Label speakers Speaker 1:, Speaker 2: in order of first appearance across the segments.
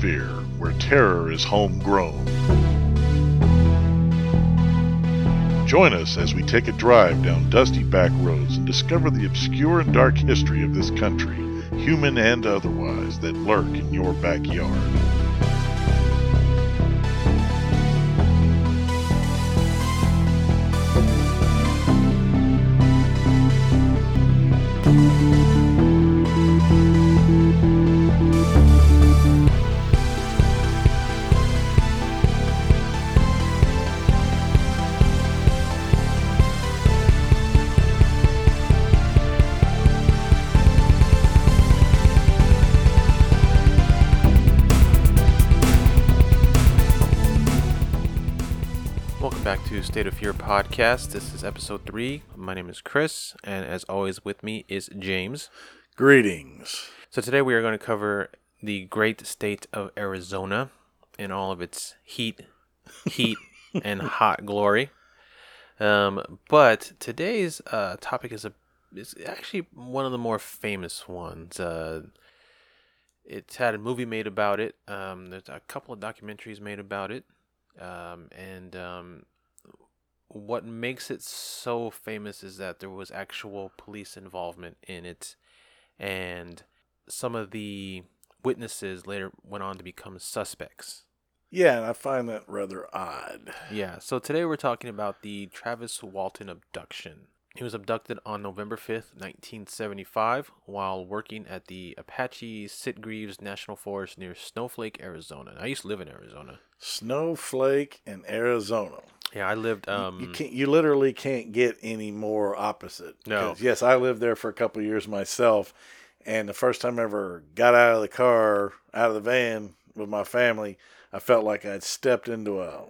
Speaker 1: Fear, where terror is homegrown. Join us as we take a drive down dusty back roads and discover the obscure and dark history of this country, human and otherwise, that lurk in your backyard.
Speaker 2: State of Fear podcast. This is episode three. My name is Chris, and as always, with me is James.
Speaker 3: Greetings.
Speaker 2: So today we are going to cover the great state of Arizona in all of its heat, heat, and hot glory. Um, but today's uh, topic is a is actually one of the more famous ones. Uh, it's had a movie made about it. Um, there's a couple of documentaries made about it. Um, and um, what makes it so famous is that there was actual police involvement in it, and some of the witnesses later went on to become suspects.
Speaker 3: Yeah, and I find that rather odd.
Speaker 2: Yeah, so today we're talking about the Travis Walton abduction. He was abducted on November 5th, 1975, while working at the Apache Sitgreaves National Forest near Snowflake, Arizona. I used to live in Arizona.
Speaker 3: Snowflake in Arizona.
Speaker 2: Yeah, I lived.
Speaker 3: You-
Speaker 2: Um,
Speaker 3: you can't. You literally can't get any more opposite.
Speaker 2: No.
Speaker 3: Yes, I lived there for a couple of years myself, and the first time I ever got out of the car, out of the van with my family, I felt like I'd stepped into a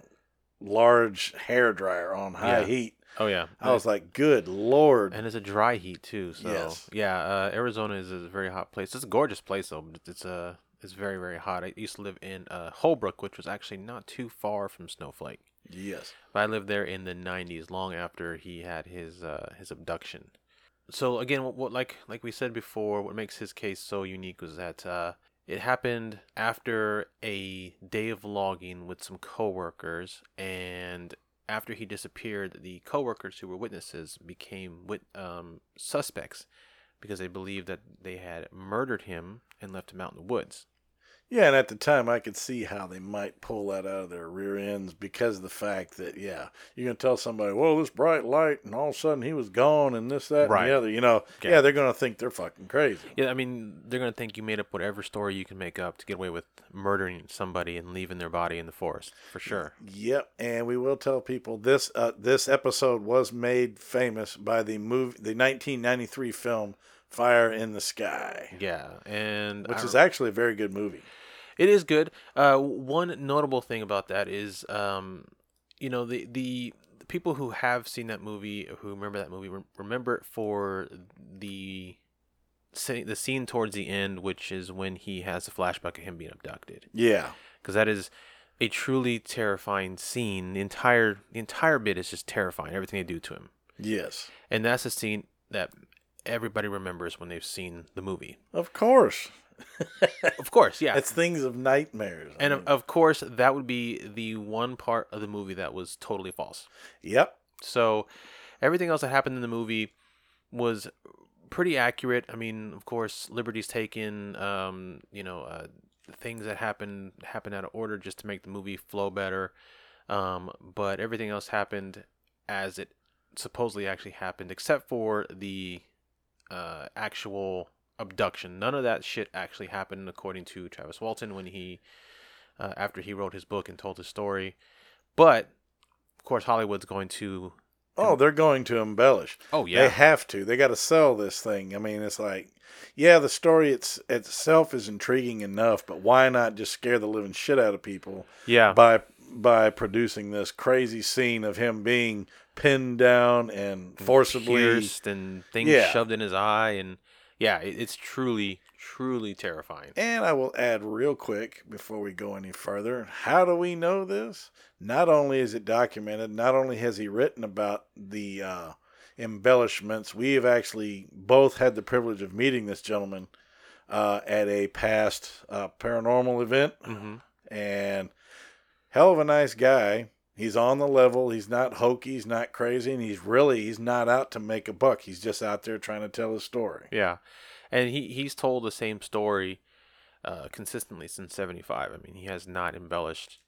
Speaker 3: large hair dryer on high
Speaker 2: Yeah.
Speaker 3: heat.
Speaker 2: oh yeah,
Speaker 3: I was like, "Good lord!"
Speaker 2: and it's a dry heat too. So
Speaker 3: Yes.
Speaker 2: yeah, uh, Arizona is a very hot place. It's a gorgeous place though. But it's uh, it's very very hot. I used to live in uh, Holbrook, which was actually not too far from Snowflake.
Speaker 3: Yes.
Speaker 2: But I lived there in the '90s, long after he had his uh, his abduction. So again, what, what like like we said before, what makes his case so unique was that uh, it happened after a day of logging with some coworkers, and after he disappeared, the coworkers who were witnesses became wit- um, suspects because they believed that they had murdered him and left him out in the woods.
Speaker 3: Yeah, and at the time, I could see how they might pull that out of their rear ends because of the fact that, yeah, you're going to tell somebody, well, this bright light, and all of a sudden he was gone, and this, that,
Speaker 2: Right.
Speaker 3: and the other. You know,
Speaker 2: Okay.
Speaker 3: yeah, they're going to think they're fucking crazy.
Speaker 2: Yeah, I mean, they're gonna think you made up whatever story you can make up to get away with murdering somebody and leaving their body in the forest, for sure.
Speaker 3: Yep, and we will tell people this uh, this episode was made famous by the movie, the 1993 film Fire in the Sky,
Speaker 2: Yeah, and
Speaker 3: which
Speaker 2: I-
Speaker 3: is actually a very good movie.
Speaker 2: It is good. Uh, one notable thing about that is, um, you know, the the people who have seen that movie, who remember that movie, rem- remember it for the the scene towards the end, which is when he has a flashback of him being abducted.
Speaker 3: Yeah,
Speaker 2: because that is a truly terrifying scene. The entire the entire bit is just terrifying. Everything they do to him,
Speaker 3: yes,
Speaker 2: and that's a scene that everybody remembers when they've seen the movie.
Speaker 3: of course.
Speaker 2: Of course, yeah,
Speaker 3: It's things of nightmares. I
Speaker 2: and
Speaker 3: mean,
Speaker 2: of, of course that would be the one part of the movie that was totally false.
Speaker 3: yep,
Speaker 2: So everything else that happened in the movie was pretty accurate. I mean, of course, liberties taken. Um, you know, uh, things that happened happened out of order just to make the movie flow better. Um, but everything else happened as it supposedly actually happened, except for the uh, actual abduction. None of that shit actually happened, according to Travis Walton, when he uh, after he wrote his book and told his story. But of course, Hollywood's going to
Speaker 3: Oh, they're going to embellish.
Speaker 2: Oh yeah, They
Speaker 3: have to. They got to sell this thing. I mean, it's like, yeah, the story it's itself is intriguing enough, but why not just scare the living shit out of people
Speaker 2: yeah,
Speaker 3: by by producing this crazy scene of him being pinned down and forcibly
Speaker 2: pierced and things
Speaker 3: Yeah.
Speaker 2: shoved in his eye, and yeah, it's truly, truly terrifying.
Speaker 3: And I will add real quick before we go any further. How do we know this? Not only is it documented, not only has he written about the uh, embellishments, we have actually both had the privilege of meeting this gentleman uh, at a past uh, paranormal event,
Speaker 2: Mm-hmm.
Speaker 3: and hell of a nice guy. He's on the level. He's not hokey. He's not crazy, and he's really he's not out to make a buck. He's just out there trying to tell a story.
Speaker 2: Yeah, and he he's told the same story uh, consistently since '75. I mean, he has not embellished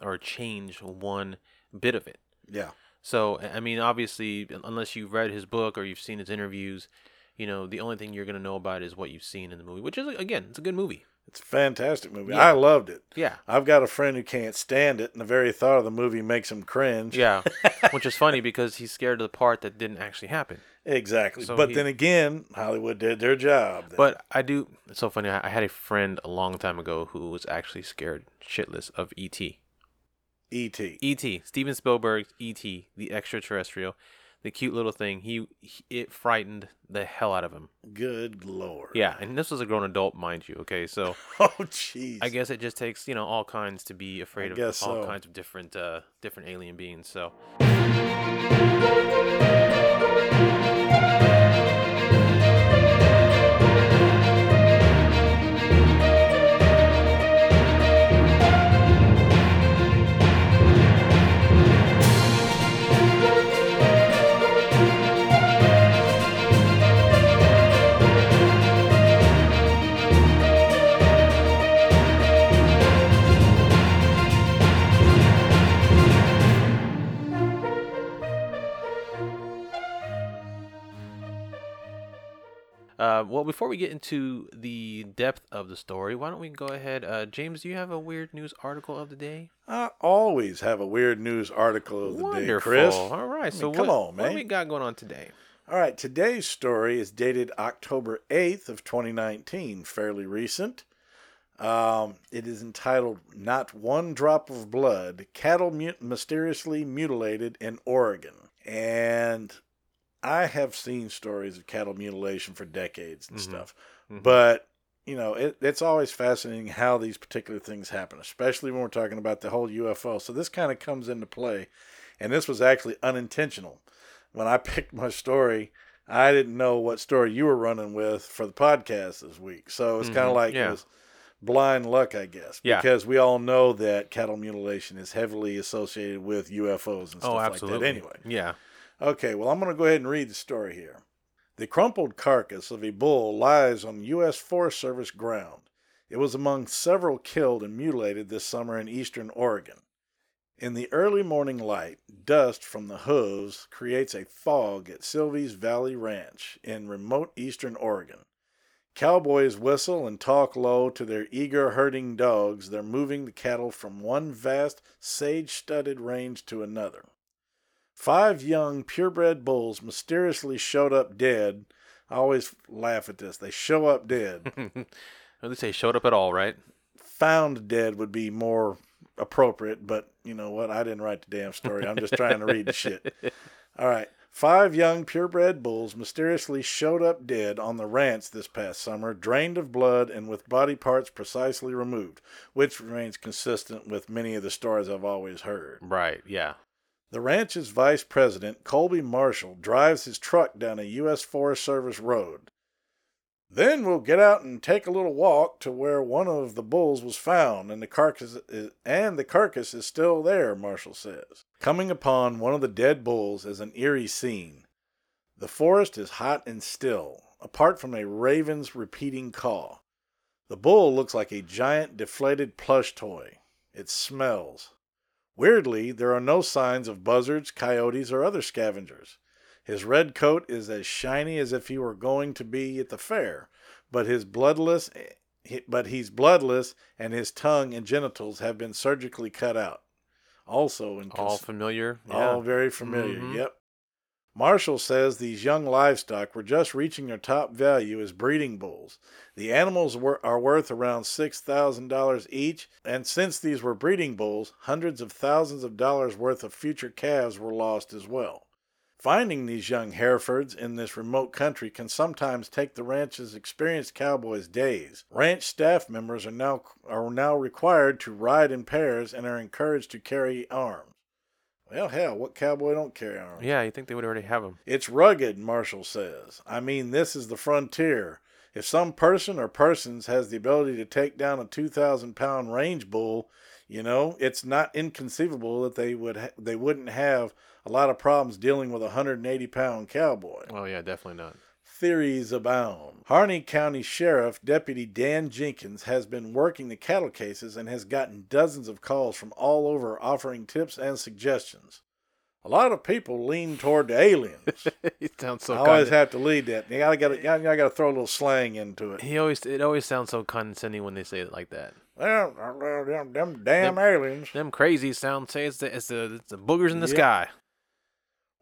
Speaker 2: or changed one bit of it.
Speaker 3: Yeah,
Speaker 2: So, I I mean, obviously, unless you've read his book or you've seen his interviews, you know, the only thing you're gonna know about is what you've seen in the movie, which is again, it's a good movie.
Speaker 3: It's a fantastic movie.
Speaker 2: Yeah.
Speaker 3: I loved it.
Speaker 2: Yeah,
Speaker 3: I've got a friend who can't stand it, and the very thought of the movie makes him cringe.
Speaker 2: yeah, which is funny because he's scared of the part that didn't actually happen.
Speaker 3: exactly.
Speaker 2: So
Speaker 3: but
Speaker 2: he-
Speaker 3: then again, Hollywood did their job.
Speaker 2: But I do. It's so funny. I I had a friend a long time ago who was actually scared shitless of E.T.
Speaker 3: E.T.
Speaker 2: E.T. Steven Spielberg's E.T. the extraterrestrial, the cute little thing. He, he it frightened the hell out of him.
Speaker 3: Good lord.
Speaker 2: Yeah, and this was a grown adult, mind you. Okay, so
Speaker 3: Oh, jeez.
Speaker 2: I guess it just takes you know all kinds to be afraid of all
Speaker 3: so.
Speaker 2: kinds of different uh different alien beings. So well, before we get into the depth of the story, why don't we go ahead? Uh, James, do you have a weird news article of the day?
Speaker 3: I always have a weird news article of the
Speaker 2: Wonderful.
Speaker 3: day, Chris.
Speaker 2: All right.
Speaker 3: mean,
Speaker 2: so
Speaker 3: come
Speaker 2: what,
Speaker 3: on,
Speaker 2: What
Speaker 3: man.
Speaker 2: do we got going on today?
Speaker 3: All right, today's story is dated October 8th of 2019, fairly recent. Um, it is entitled Not One Drop of Blood, Cattle mut- Mysteriously Mutilated in Oregon. And I have seen stories of cattle mutilation for decades and
Speaker 2: Mhm.
Speaker 3: stuff.
Speaker 2: Mhm.
Speaker 3: But, you know, it, it's always fascinating how these particular things happen, especially when we're talking about the whole UFO. So this kind of comes into play. And this was actually unintentional when I picked my story, I didn't know what story you were running with for the podcast this week. So it's kind
Speaker 2: Mhm,
Speaker 3: of like
Speaker 2: yeah.
Speaker 3: it was blind luck, I guess.
Speaker 2: Yeah.
Speaker 3: Because we all know that cattle mutilation is heavily associated with UFOs and stuff
Speaker 2: oh,
Speaker 3: like that anyway.
Speaker 2: Yeah.
Speaker 3: Okay, well, I'm going to go ahead and read the story here. The crumpled carcass of a bull lies on U.S. Forest Service ground. It was among several killed and mutilated this summer in eastern Oregon. In the early morning light, dust from the hooves creates a fog at Silvies Valley Ranch in remote eastern Oregon. Cowboys whistle and talk low to their eager herding dogs. They're moving the cattle from one vast sage studded range to another. Five young purebred bulls mysteriously showed up dead. I always laugh at this. They show up dead.
Speaker 2: At least they showed up at all, right?
Speaker 3: Found dead would be more appropriate, but you know what? I didn't write the damn story. I'm just trying to read the shit. All right. Five young purebred bulls mysteriously showed up dead on the ranch this past summer, drained of blood and with body parts precisely removed, which remains consistent with many of the stories I've always heard.
Speaker 2: Right. Yeah.
Speaker 3: The ranch's vice president, Colby Marshall, drives his truck down a U.S. Forest Service road. Then we'll get out and take a little walk to where one of the bulls was found, and the carcass is, and the carcass is still there. Marshall says, coming upon one of the dead bulls is an eerie scene. The forest is hot and still, apart from a raven's repeating caw. The bull looks like a giant deflated plush toy. It smells. Weirdly, there are no signs of buzzards, coyotes, or other scavengers. His red coat is as shiny as if he were going to be at the fair, but his bloodless but he's bloodless and his tongue and genitals have been surgically cut out. Also in
Speaker 2: All familiar.
Speaker 3: all
Speaker 2: Yeah.
Speaker 3: very familiar.
Speaker 2: Mhm.
Speaker 3: Yep. Marshall says these young livestock were just reaching their top value as breeding bulls. The animals were, are worth around $6,000 each, and since these were breeding bulls, hundreds of thousands of dollars worth of future calves were lost as well. Finding these young Herefords in this remote country can sometimes take the ranch's experienced cowboys days. Ranch staff members are now are now required to ride in pairs and are encouraged to carry arms. Well, hell, what cowboy don't carry arms?
Speaker 2: Yeah. You think they would already have them?
Speaker 3: It's rugged, Marshall says. I mean, this is the frontier. If some person or persons has the ability to take down a 2,000 pound range bull, you know, it's not inconceivable that they would ha- they wouldn't have a lot of problems dealing with a 180 pound cowboy.
Speaker 2: Oh yeah, definitely not.
Speaker 3: Theories abound. Harney County Sheriff Deputy Dan Jenkins has been working the cattle cases and has gotten dozens of calls from all over offering tips and suggestions. A lot of people lean toward the aliens.
Speaker 2: he sounds so.
Speaker 3: I always have to lead that. You gotta gotta, you gotta throw a little slang into it.
Speaker 2: he always it always sounds so condescending when they say it like that.
Speaker 3: Well, uh, them, them damn aliens.
Speaker 2: Them crazy sound say it's the it's the, it's the boogers in the
Speaker 3: Yeah.
Speaker 2: sky.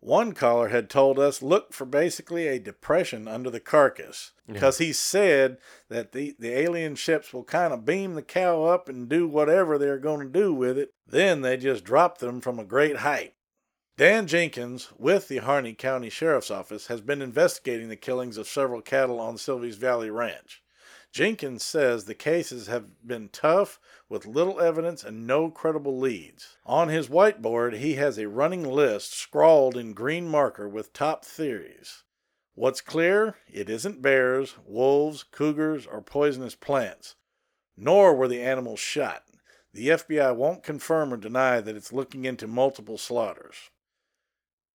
Speaker 3: One caller had told us look for basically a depression under the carcass because he said that the, the alien ships will kind of beam the cow up and do whatever they're going to do with it. Then they just drop them from a great height. Dan Jenkins, with the Harney County Sheriff's Office, has been investigating the killings of several cattle on Silvies Valley Ranch. Jenkins says the cases have been tough with little evidence and no credible leads. On his whiteboard, he has a running list scrawled in green marker with top theories. What's clear? It isn't bears, wolves, cougars, or poisonous plants. Nor were the animals shot. The FBI won't confirm or deny that it's looking into multiple slaughters.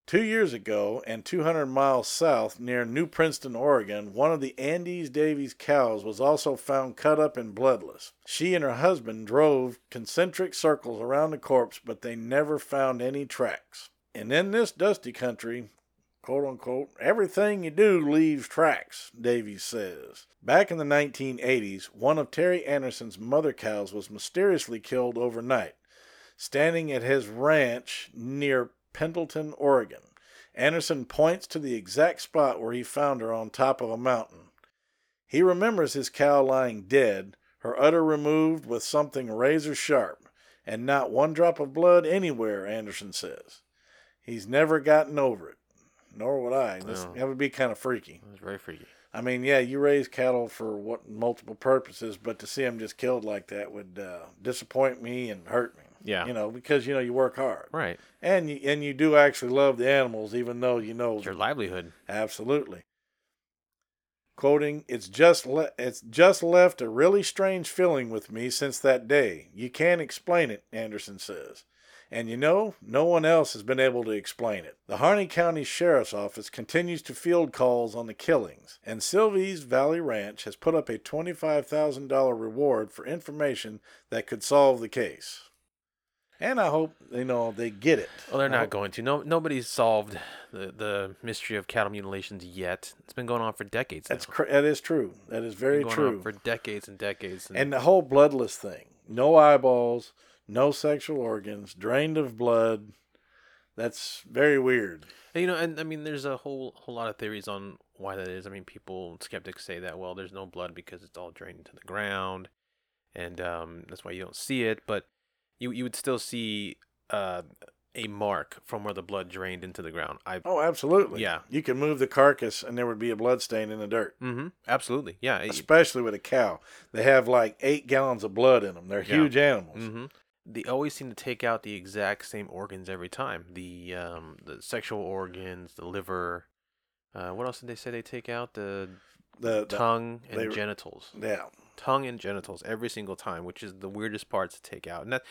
Speaker 3: Two years ago, and 200 miles south near New Princeton, Oregon, one of the Andes Davies cows was also found cut up and bloodless. She and her husband drove concentric circles around the corpse, but they never found any tracks. And in this dusty country, quote unquote, everything you do leaves tracks, Davies says. Back in the 1980s, one of Terry Anderson's mother cows was mysteriously killed overnight, standing at his ranch near Pendleton, Oregon. Anderson points to the exact spot where he found her on top of a mountain. He remembers his cow lying dead, her udder removed with something razor sharp, and not one drop of blood anywhere, Anderson says. He's never gotten over it. Nor would I. This,
Speaker 2: No.
Speaker 3: That would be kind of freaky.
Speaker 2: It was very freaky.
Speaker 3: I mean, yeah, you raise cattle for what multiple purposes, but to see them just killed like that would uh, disappoint me and hurt me.
Speaker 2: Yeah.
Speaker 3: You know, because you know you work hard,
Speaker 2: Right.
Speaker 3: and you, and you do actually love the animals, even though you know
Speaker 2: It's your livelihood.
Speaker 3: absolutely. Quoting, it's just le- it's just left a really strange feeling with me since that day. You can't explain it, Anderson says. And you know, no one else has been able to explain it. The Harney County Sheriff's Office continues to field calls on the killings, and Silvies Valley Ranch has put up a $25,000 reward for information that could solve the case. And I hope, you know, they get it.
Speaker 2: Well, they're
Speaker 3: I
Speaker 2: not
Speaker 3: hope-
Speaker 2: going to. No, nobody's solved the the mystery of cattle mutilations yet. It's been going on for decades.
Speaker 3: That's
Speaker 2: now.
Speaker 3: cr- that is true. That is
Speaker 2: Been
Speaker 3: very
Speaker 2: going
Speaker 3: true.
Speaker 2: on for decades and decades. And,
Speaker 3: And the whole bloodless thing no eyeballs, no sexual organs, drained of blood. That's very weird.
Speaker 2: And, you know, and I mean, there's a whole whole lot of theories on why that is. I mean, people skeptics say that well, there's no blood because it's all drained into the ground, and um, that's why you don't see it. But you you would still see uh, a mark from where the blood drained into the ground. I
Speaker 3: Oh, absolutely.
Speaker 2: Yeah.
Speaker 3: You can move the carcass and there would be a blood stain in the dirt,
Speaker 2: mm-hmm, absolutely, yeah,
Speaker 3: especially with a cow. They have like eight gallons of blood in them. They're
Speaker 2: Yeah.
Speaker 3: huge animals.
Speaker 2: Mm-hmm. They always seem to take out the exact same organs every time. The um, the sexual organs, the liver. Uh, what else did they say they take out? The
Speaker 3: The, the
Speaker 2: tongue and
Speaker 3: they-
Speaker 2: genitals.
Speaker 3: yeah.
Speaker 2: Tongue and genitals every single time, which is the weirdest parts to take out. And that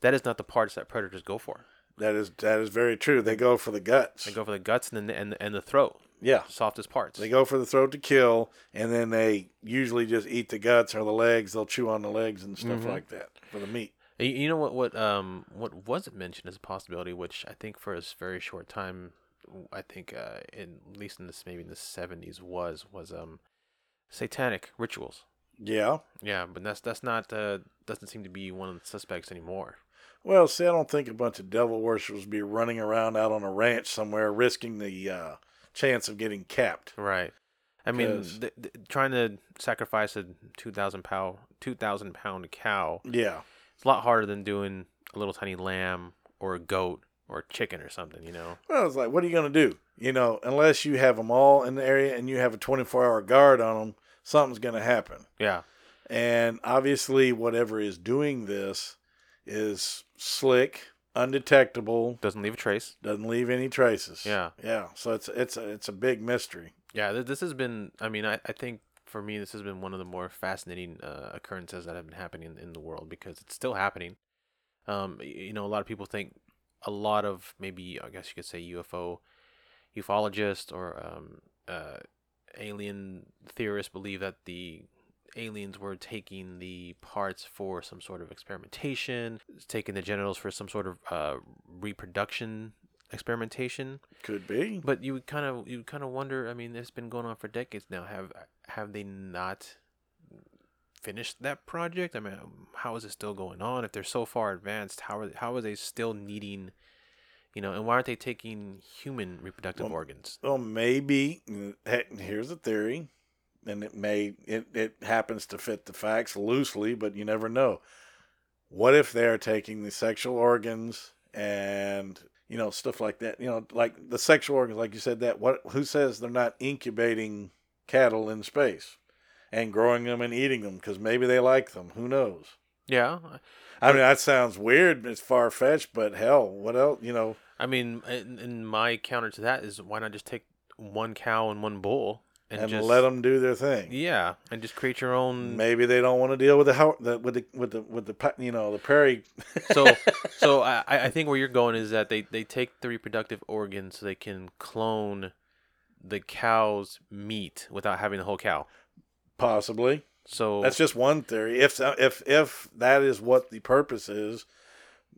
Speaker 2: that is not the parts that predators go for.
Speaker 3: That is that is very true. They go for the guts.
Speaker 2: They go for the guts and the, and and the throat,
Speaker 3: yeah.
Speaker 2: softest parts.
Speaker 3: They go for the throat to kill, and then they usually just eat the guts or the legs. They'll chew on the legs and stuff
Speaker 2: Mhm.
Speaker 3: like that for the meat.
Speaker 2: You- You know what? What um what wasn't mentioned as a possibility, which I think for a very short time, I think uh, in at least in this maybe in the seventies was was um satanic rituals.
Speaker 3: Yeah.
Speaker 2: Yeah, but that's that's not uh, doesn't seem to be one of the suspects anymore.
Speaker 3: Well, see, I don't think a bunch of devil worshippers be running around out on a ranch somewhere risking the uh, chance of getting capped.
Speaker 2: Right. I mean, th- th- trying to sacrifice a two thousand pound two thousand pound cow
Speaker 3: Yeah.
Speaker 2: it's a lot harder than doing a little tiny lamb or a goat or a chicken or something. You know.
Speaker 3: Well, it's like, what are you going to do? You know, unless you have them all in the area and you have a 24 hour guard on them, something's going to happen.
Speaker 2: Yeah.
Speaker 3: And obviously, whatever is doing this is slick, undetectable,
Speaker 2: Doesn't leave a trace.
Speaker 3: doesn't leave any traces.
Speaker 2: Yeah.
Speaker 3: Yeah. So it's it's a, it's a big mystery.
Speaker 2: Yeah, this has been. I mean, I, I think for me, this has been one of the more fascinating uh, occurrences that have been happening in the world because it's still happening. Um, you know, a lot of people think a lot of maybe I guess you could say UFO ufologists or um, uh, alien theorists believe that the aliens were taking the parts for some sort of experimentation, taking the genitals for some sort of uh, reproduction experimentation.
Speaker 3: Could be.
Speaker 2: But you would kind of you kind of wonder. I mean, it's been going on for decades now. Have have they not finished that project? I mean, how is it still going on? If they're so far advanced, how are how are they still needing? You know, and why aren't they taking human reproductive
Speaker 3: Well,
Speaker 2: organs?
Speaker 3: Well, maybe. mm, Here's a theory, and it may it, it happens to fit the facts loosely, but you never know. What if they're taking the sexual organs and you know stuff like that? You know, like the sexual organs, like you said. That what? Who says they're not incubating cattle in space and growing them and eating them? Because maybe they like them. Who knows?
Speaker 2: Yeah,
Speaker 3: I mean, that sounds weird. It's far fetched, but hell, what else? You know,
Speaker 2: I mean, and, and my counter to that is why not just take one cow and one bull and,
Speaker 3: and,
Speaker 2: just
Speaker 3: let them do their thing.
Speaker 2: yeah, and just create your own.
Speaker 3: Maybe they don't want to deal with the the, with the with the with the you know the prairie.
Speaker 2: so so I, I think where you're going is that they, they take the reproductive organs so they can clone the cow's meat without having the whole cow.
Speaker 3: Possibly,
Speaker 2: So
Speaker 3: that's just one theory. If if if that is what the purpose is,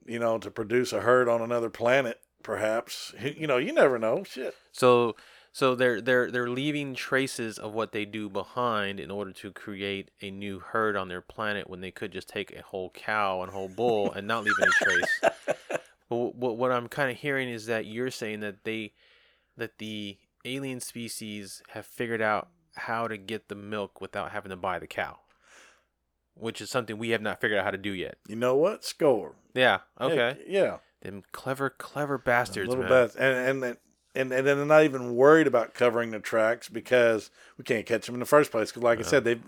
Speaker 3: you know, to produce a herd on another planet, perhaps you know, you never know. Shit.
Speaker 2: so so they're they're they're leaving traces of what they do behind in order to create a new herd on their planet when they could just take a whole cow and whole bull and not leave any trace. But what, what I'm kind of hearing is that you're saying that they that the alien species have figured out how to get the milk without having to buy the cow, which is something we have not figured out how to do yet.
Speaker 3: You know what? Score.
Speaker 2: Yeah.
Speaker 3: Heck,
Speaker 2: Okay.
Speaker 3: yeah.
Speaker 2: Them clever, clever bastards,
Speaker 3: little
Speaker 2: man.
Speaker 3: bit, and and then- and and then they're not even worried about covering the tracks because we can't catch them in the first place. Because, like I said, they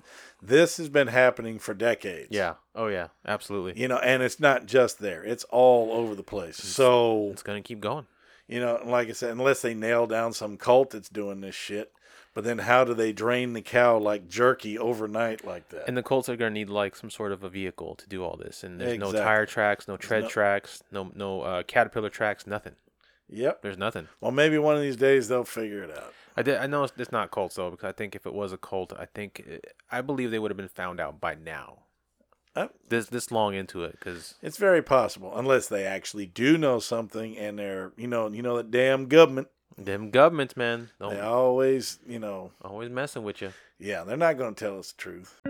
Speaker 3: this has been happening for decades.
Speaker 2: Yeah. Oh yeah. Absolutely.
Speaker 3: you know, and it's not just there; it's all over the place. So
Speaker 2: It's gonna keep going.
Speaker 3: you know, like I said, unless they nail down some cult that's doing this shit, but then how do they drain the cow like jerky overnight like that?
Speaker 2: And the Colts are gonna need like some sort of a vehicle to do all this. And there's no tire tracks, no tread
Speaker 3: no-
Speaker 2: tracks, no no uh, caterpillar tracks, nothing.
Speaker 3: yep.
Speaker 2: There's nothing.
Speaker 3: Well, maybe one of these days they'll figure it out.
Speaker 2: I did. I know it's, it's not cults though, because I think if it was a cult, I think I believe they would have been found out by now.
Speaker 3: Uh,
Speaker 2: This this long into it, because
Speaker 3: It's very possible, unless they actually do know something and they're, you know, you know that damn government.
Speaker 2: Them governments, man,
Speaker 3: They
Speaker 2: don't
Speaker 3: always, you know,
Speaker 2: always messing with you.
Speaker 3: yeah, they're not going to tell us the truth.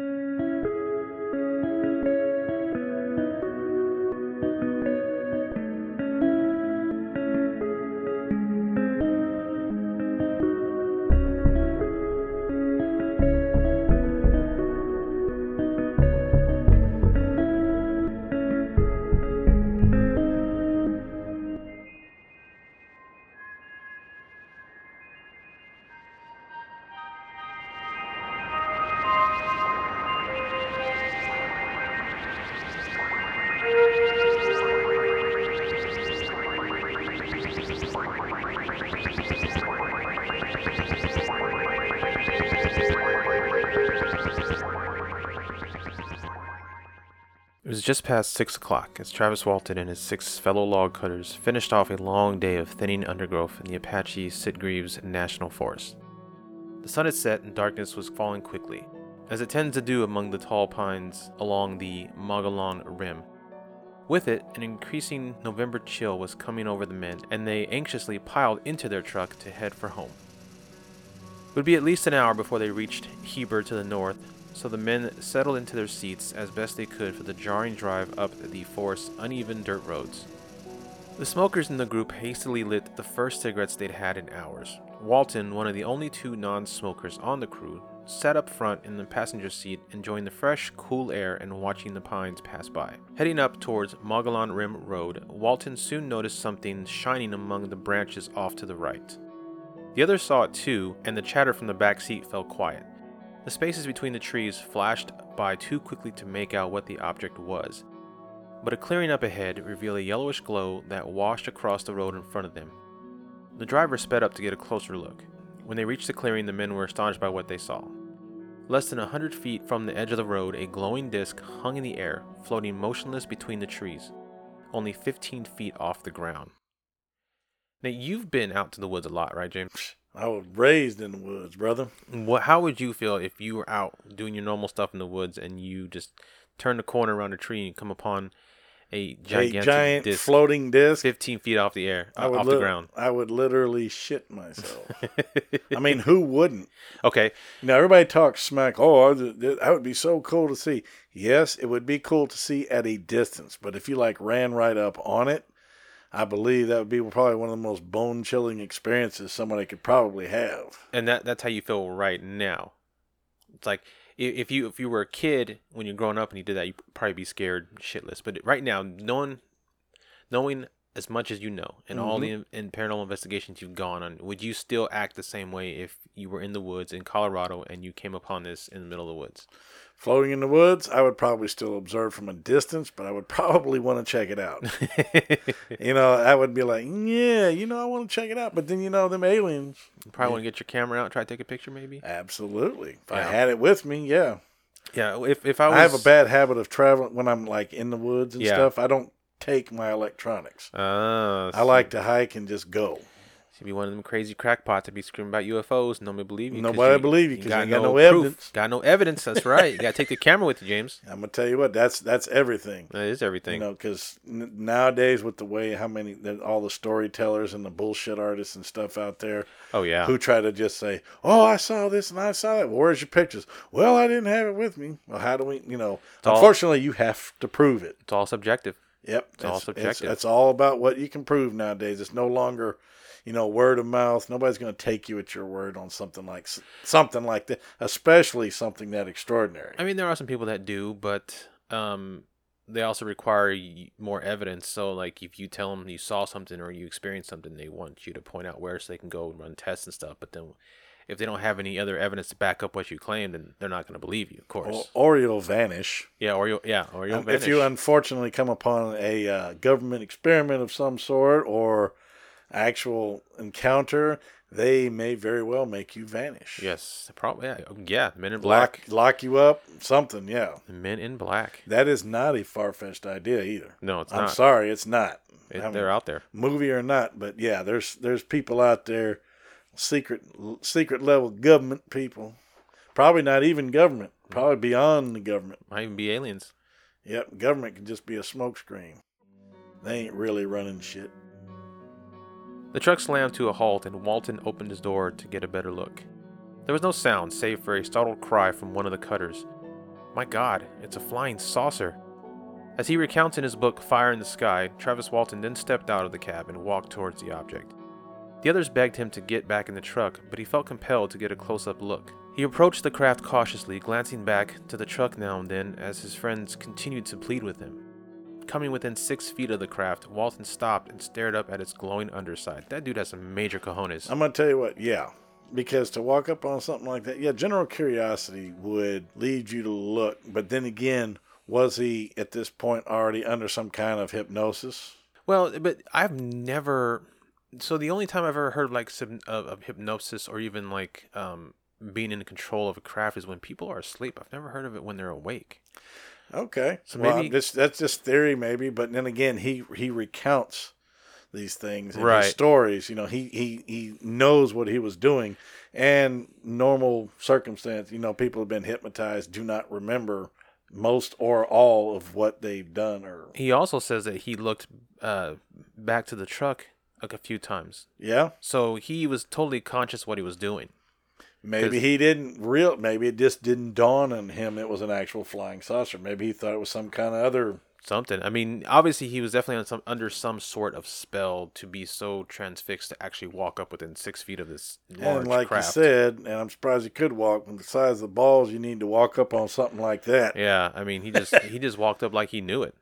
Speaker 2: Just past six o'clock as Travis Walton and his six fellow log cutters finished off a long day of thinning undergrowth in the Apache Sitgreaves National Forest. The sun had set and darkness was falling quickly, as it tends to do among the tall pines along the Mogollon Rim. With it, an increasing November chill was coming over the men, and they anxiously piled into their truck to head for home. It would be at least an hour before they reached Heber to the north, so the men settled into their seats as best they could for the jarring drive up the forest's uneven dirt roads. The smokers in the group hastily lit the first cigarettes they'd had in hours. Walton, one of the only two non smokers on the crew, sat up front in the passenger seat, enjoying the fresh, cool air and watching the pines pass by. Heading up towards Mogollon Rim Road, Walton soon noticed something shining among the branches off to the right. The others saw it too, and the chatter from the back seat fell quiet. The spaces between the trees flashed by too quickly to make out what the object was, but a clearing up ahead revealed a yellowish glow that washed across the road in front of them. The driver sped up to get a closer look. When they reached the clearing, the men were astonished by what they saw. Less than a hundred feet from the edge of the road, a glowing disc hung in the air, floating motionless between the trees, only 15 feet off the ground. Now, you've been out to the woods a lot, right, James?
Speaker 3: I was raised in the woods, brother.
Speaker 2: What, how would you feel if you were out doing your normal stuff in the woods and you just turn the corner around a tree and come upon a
Speaker 3: a giant
Speaker 2: disc
Speaker 3: floating disc.
Speaker 2: 15 feet off the air,
Speaker 3: I
Speaker 2: uh,
Speaker 3: would
Speaker 2: off the ground?
Speaker 3: I would literally shit myself. I mean, who wouldn't?
Speaker 2: okay,
Speaker 3: Now everybody talks smack. Oh, th- th- that would be so cool to see. Yes, it would be cool to see at a distance, but if you like ran right up on it, I believe that would be probably one of the most bone chilling experiences somebody could probably have.
Speaker 2: and that that's how you feel right now. It's like if you if you were a kid when you're growing up and you did that, you'd probably be scared shitless. But right now, knowing knowing as much as you know and all the mm-hmm. in, in paranormal investigations you've gone on, would you still act the same way if you were in the woods in Colorado and you came upon this in the middle of the woods?
Speaker 3: Floating in the woods, I would probably still observe from a distance, but I would probably want to check it out. you know, I would be like, yeah, you know, I want to check it out. But then, you know, them aliens,
Speaker 2: Probably want to get your camera out and try to take a picture, maybe.
Speaker 3: absolutely. If I had it with me, yeah.
Speaker 2: Yeah, if if I was,
Speaker 3: I have a bad habit of traveling when I'm like in the woods and
Speaker 2: Yeah.
Speaker 3: stuff. I don't take my electronics.
Speaker 2: Uh,
Speaker 3: I like to hike and just go.
Speaker 2: To be one of them crazy crackpots to be screaming about UFOs. Nobody believe you.
Speaker 3: Nobody believe you 'cause you ain't got no evidence.
Speaker 2: Got no evidence. That's right. You got to take the camera with you, James.
Speaker 3: I'm gonna tell you what, that's that's everything.
Speaker 2: That is everything.
Speaker 3: You know, because n- nowadays with the way how many all the storytellers and the bullshit artists and stuff out there
Speaker 2: oh yeah.
Speaker 3: who try to just say, "Oh, I saw this and I saw that." Well, where's your pictures? Well, I didn't have it with me. Well, how do we? You know,
Speaker 2: all-
Speaker 3: unfortunately, you have to prove it.
Speaker 2: it's all subjective.
Speaker 3: Yep,
Speaker 2: all
Speaker 3: it's, all
Speaker 2: subjective.
Speaker 3: It's, all about what you can prove nowadays. It's no longer, you know, word of mouth. Nobody's going to take you at your word on something like something like that, especially something that extraordinary.
Speaker 2: I mean, there are some people that do, but um, they also require more evidence. So, like, if you tell them you saw something or you experienced something, they want you to point out where so they can go and run tests and stuff. But then, if they don't have any other evidence to back up what you claim, then they're not going to believe you, of course.
Speaker 3: or, or you'll vanish.
Speaker 2: yeah, or you'll yeah, or you'll
Speaker 3: Um, if you unfortunately come upon a uh, government experiment of some sort or actual encounter, they may very well make you vanish.
Speaker 2: yes, probably yeah, oh, yeah. Men in black.
Speaker 3: Lock, lock you up, something, yeah.
Speaker 2: Men in black.
Speaker 3: That is not a far fetched idea either.
Speaker 2: No, it's not
Speaker 3: I'm
Speaker 2: not.
Speaker 3: sorry, it's not.
Speaker 2: It- they're out there.
Speaker 3: movie or not, but yeah, there's there's people out there, secret secret level government people, probably not even government, probably beyond the government.
Speaker 2: Might even be aliens.
Speaker 3: Yep, government can just be a smokescreen. They ain't really running shit.
Speaker 2: The truck slammed to a halt and Walton opened his door to get a better look. There was no sound save for a startled cry from one of the cutters. My god, it's a flying saucer. As he recounts in his book Fire in the Sky, Travis Walton then stepped out of the cab and walked towards the object. The others begged him to get back in the truck, but he felt compelled to get a close up look. He approached the craft cautiously, glancing back to the truck now and then as his friends continued to plead with him. Coming within six feet of the craft, Walton stopped and stared up at its glowing underside. That dude has some major cojones.
Speaker 3: I'm gonna tell you what, yeah. Because to walk up on something like that, yeah, general curiosity would lead you to look. But then again, was he at this point already under some kind of hypnosis?
Speaker 2: Well, but I've never. So the only time I've ever heard like some of, of hypnosis or even like um, being in control of a craft is when people are asleep. I've never heard of it when they're awake.
Speaker 3: Okay,
Speaker 2: So
Speaker 3: well,
Speaker 2: maybe-
Speaker 3: that's just theory, maybe. But then again, he he recounts these things in
Speaker 2: Right.
Speaker 3: his stories. You know, he he he knows what he was doing, and normal circumstance. You know, people have been hypnotized do not remember most or all of what they've done or
Speaker 2: He also says that he looked uh, back to the truck like a few times.
Speaker 3: yeah
Speaker 2: So he was totally conscious what he was doing.
Speaker 3: Maybe he didn't real maybe it just didn't dawn on him it was an actual flying saucer maybe he thought it was some kind of other
Speaker 2: Something. I mean, obviously he was definitely on some under some sort of spell to be so transfixed to actually walk up within six feet of this large
Speaker 3: and like
Speaker 2: craft.
Speaker 3: you said and i'm surprised he could walk with the size of the balls you need to walk up on something like that
Speaker 2: Yeah, I mean, he just he just walked up like he knew it,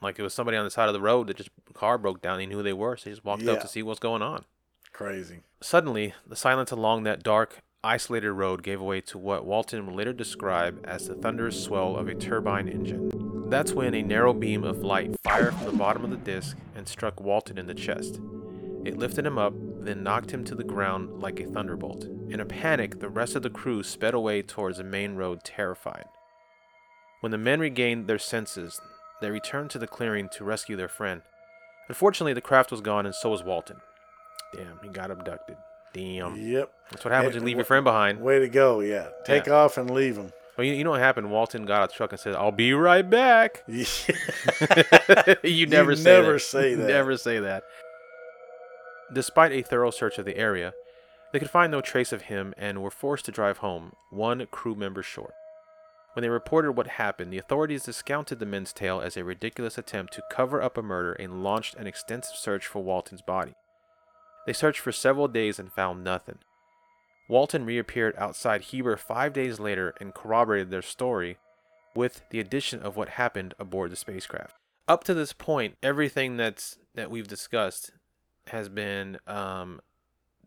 Speaker 2: like it was somebody on the side of the road that just car broke down. He knew who they were, so he just walked up to see what's going on.
Speaker 3: crazy
Speaker 2: Suddenly, the silence along that dark, isolated road gave way to what Walton would later describe as the thunderous swell of a turbine engine. That's when a narrow beam of light fired from the bottom of the disc and struck Walton in the chest. It lifted him up, then knocked him to the ground like a thunderbolt. In a panic, the rest of the crew sped away towards the main road, terrified. When the men regained their senses, they returned to the clearing to rescue their friend. Unfortunately, the craft was gone, and so was Walton. Damn, he got abducted. Damn.
Speaker 3: Yep.
Speaker 2: That's what happens
Speaker 3: Hey,
Speaker 2: when you leave
Speaker 3: wh-
Speaker 2: your friend behind.
Speaker 3: Way to go. Yeah. Take
Speaker 2: Yeah.
Speaker 3: off and leave him.
Speaker 2: Well, you, you know what happened? Walton got a truck and said, I'll be right back. you never say
Speaker 3: never
Speaker 2: that.
Speaker 3: say that.
Speaker 2: Never say that. Despite a thorough search of the area, they could find no trace of him and were forced to drive home, one crew member short. When they reported what happened, the authorities discounted the men's tale as a ridiculous attempt to cover up a murder and launched an extensive search for Walton's body. They searched for several days and found nothing. Walton reappeared outside Heber five days later and corroborated their story with the addition of what happened aboard the spacecraft. Up to this point, everything that's that we've discussed has been um,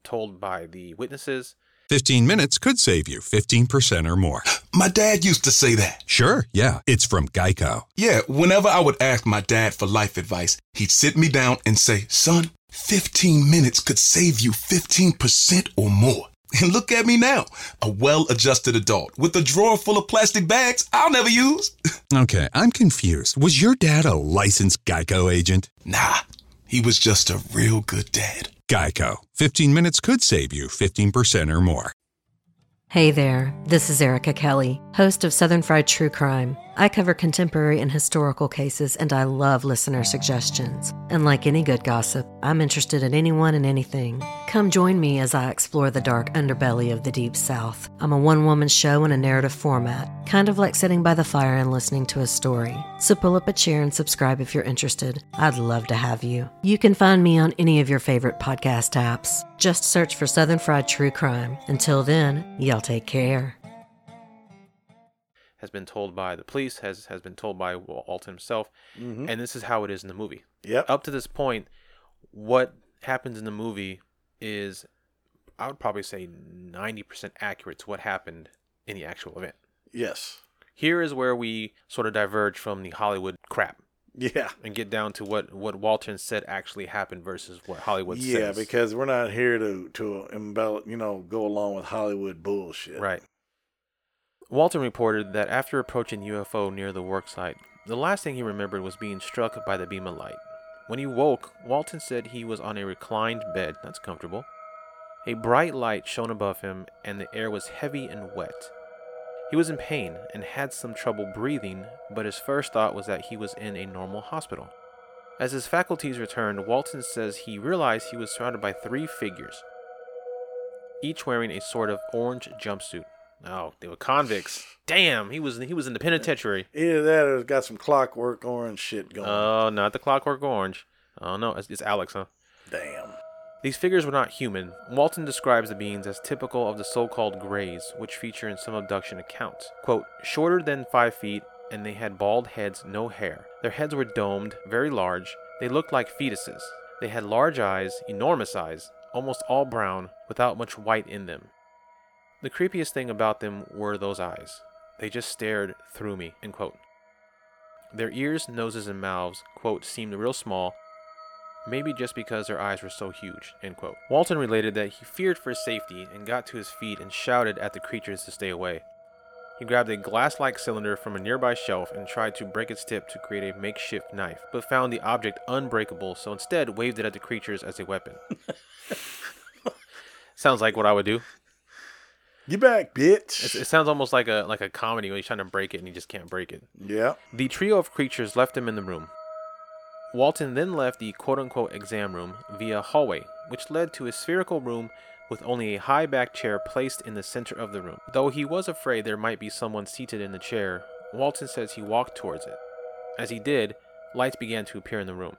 Speaker 2: told by the witnesses.
Speaker 4: 15 minutes could save you 15% or more.
Speaker 5: My dad used to say that.
Speaker 4: Sure, yeah, it's from Geico.
Speaker 5: Yeah, whenever I would ask my dad for life advice, he'd sit me down and say, Son, 15 minutes could save you 15% or more. And look at me now, a well adjusted adult with a drawer full of plastic bags I'll never use.
Speaker 4: Okay, I'm confused. Was your dad a licensed Geico agent?
Speaker 5: Nah, he was just a real good dad.
Speaker 4: Geico. 15 minutes could save you 15% or more.
Speaker 6: Hey there, this is Erica Kelly, host of Southern Fried True Crime. I cover contemporary and historical cases, and I love listener suggestions. And like any good gossip, I'm interested in anyone and anything. Come join me as I explore the dark underbelly of the Deep South. I'm a one woman show in a narrative format, kind of like sitting by the fire and listening to a story. So pull up a chair and subscribe if you're interested. I'd love to have you. You can find me on any of your favorite podcast apps. Just search for Southern Fried True Crime. Until then, y'all take care.
Speaker 2: Has been told by the police, has has been told by Walton himself,
Speaker 3: Mhm.
Speaker 2: and this is how it is in the movie.
Speaker 3: Yep.
Speaker 2: Up to this point, what happens in the movie is, I would probably say, ninety percent accurate to what happened in the actual event.
Speaker 3: Yes.
Speaker 2: Here is where we sort of diverge from the Hollywood crap
Speaker 3: Yeah.
Speaker 2: and get down to what what Walton said actually happened versus what Hollywood
Speaker 3: yeah,
Speaker 2: says.
Speaker 3: Yeah, because we're not here to to embellish, you know, go along with Hollywood bullshit.
Speaker 2: Right. Walton reported that after approaching UFO near the worksite, the last thing he remembered was being struck by the beam of light. When he woke, Walton said he was on a reclined bed. That's comfortable. A bright light shone above him, and the air was heavy and wet. He was in pain and had some trouble breathing, but his first thought was that he was in a normal hospital. As his faculties returned, Walton says he realized he was surrounded by three figures, each wearing a sort of orange jumpsuit. Oh, they were convicts. Damn, he was he was in the penitentiary.
Speaker 3: Either that or it's got some clockwork orange shit going.
Speaker 2: Oh, not the Clockwork Orange. Oh no, it's, it's Alex, huh?
Speaker 3: Damn.
Speaker 2: These figures were not human. Walton describes the beings as typical of the so-called Greys, which feature in some abduction accounts. Quote, shorter than five feet, and they had bald heads, no hair. Their heads were domed, very large. They looked like fetuses. They had large eyes, enormous eyes, almost all brown, without much white in them. The creepiest thing about them were those eyes. They just stared through me, end quote. Their ears, noses, and mouths, quote, seemed real small, maybe just because their eyes were so huge, end quote. Walton related that he feared for his safety and got to his feet and shouted at the creatures to stay away. He grabbed a glass-like cylinder from a nearby shelf and tried to break its tip to create a makeshift knife, but found the object unbreakable, so instead waved it at the creatures as a weapon. Sounds like what I would do.
Speaker 3: You back, bitch.
Speaker 2: It's, it sounds almost like a like a comedy when he's trying to break it and he just can't break it.
Speaker 3: yeah.
Speaker 2: The trio of creatures left him in the room. Walton then left the quote unquote exam room via a hallway, which led to a spherical room with only a high back chair placed in the center of the room. Though he was afraid there might be someone seated in the chair, Walton says he walked towards it. As he did, lights began to appear in the room.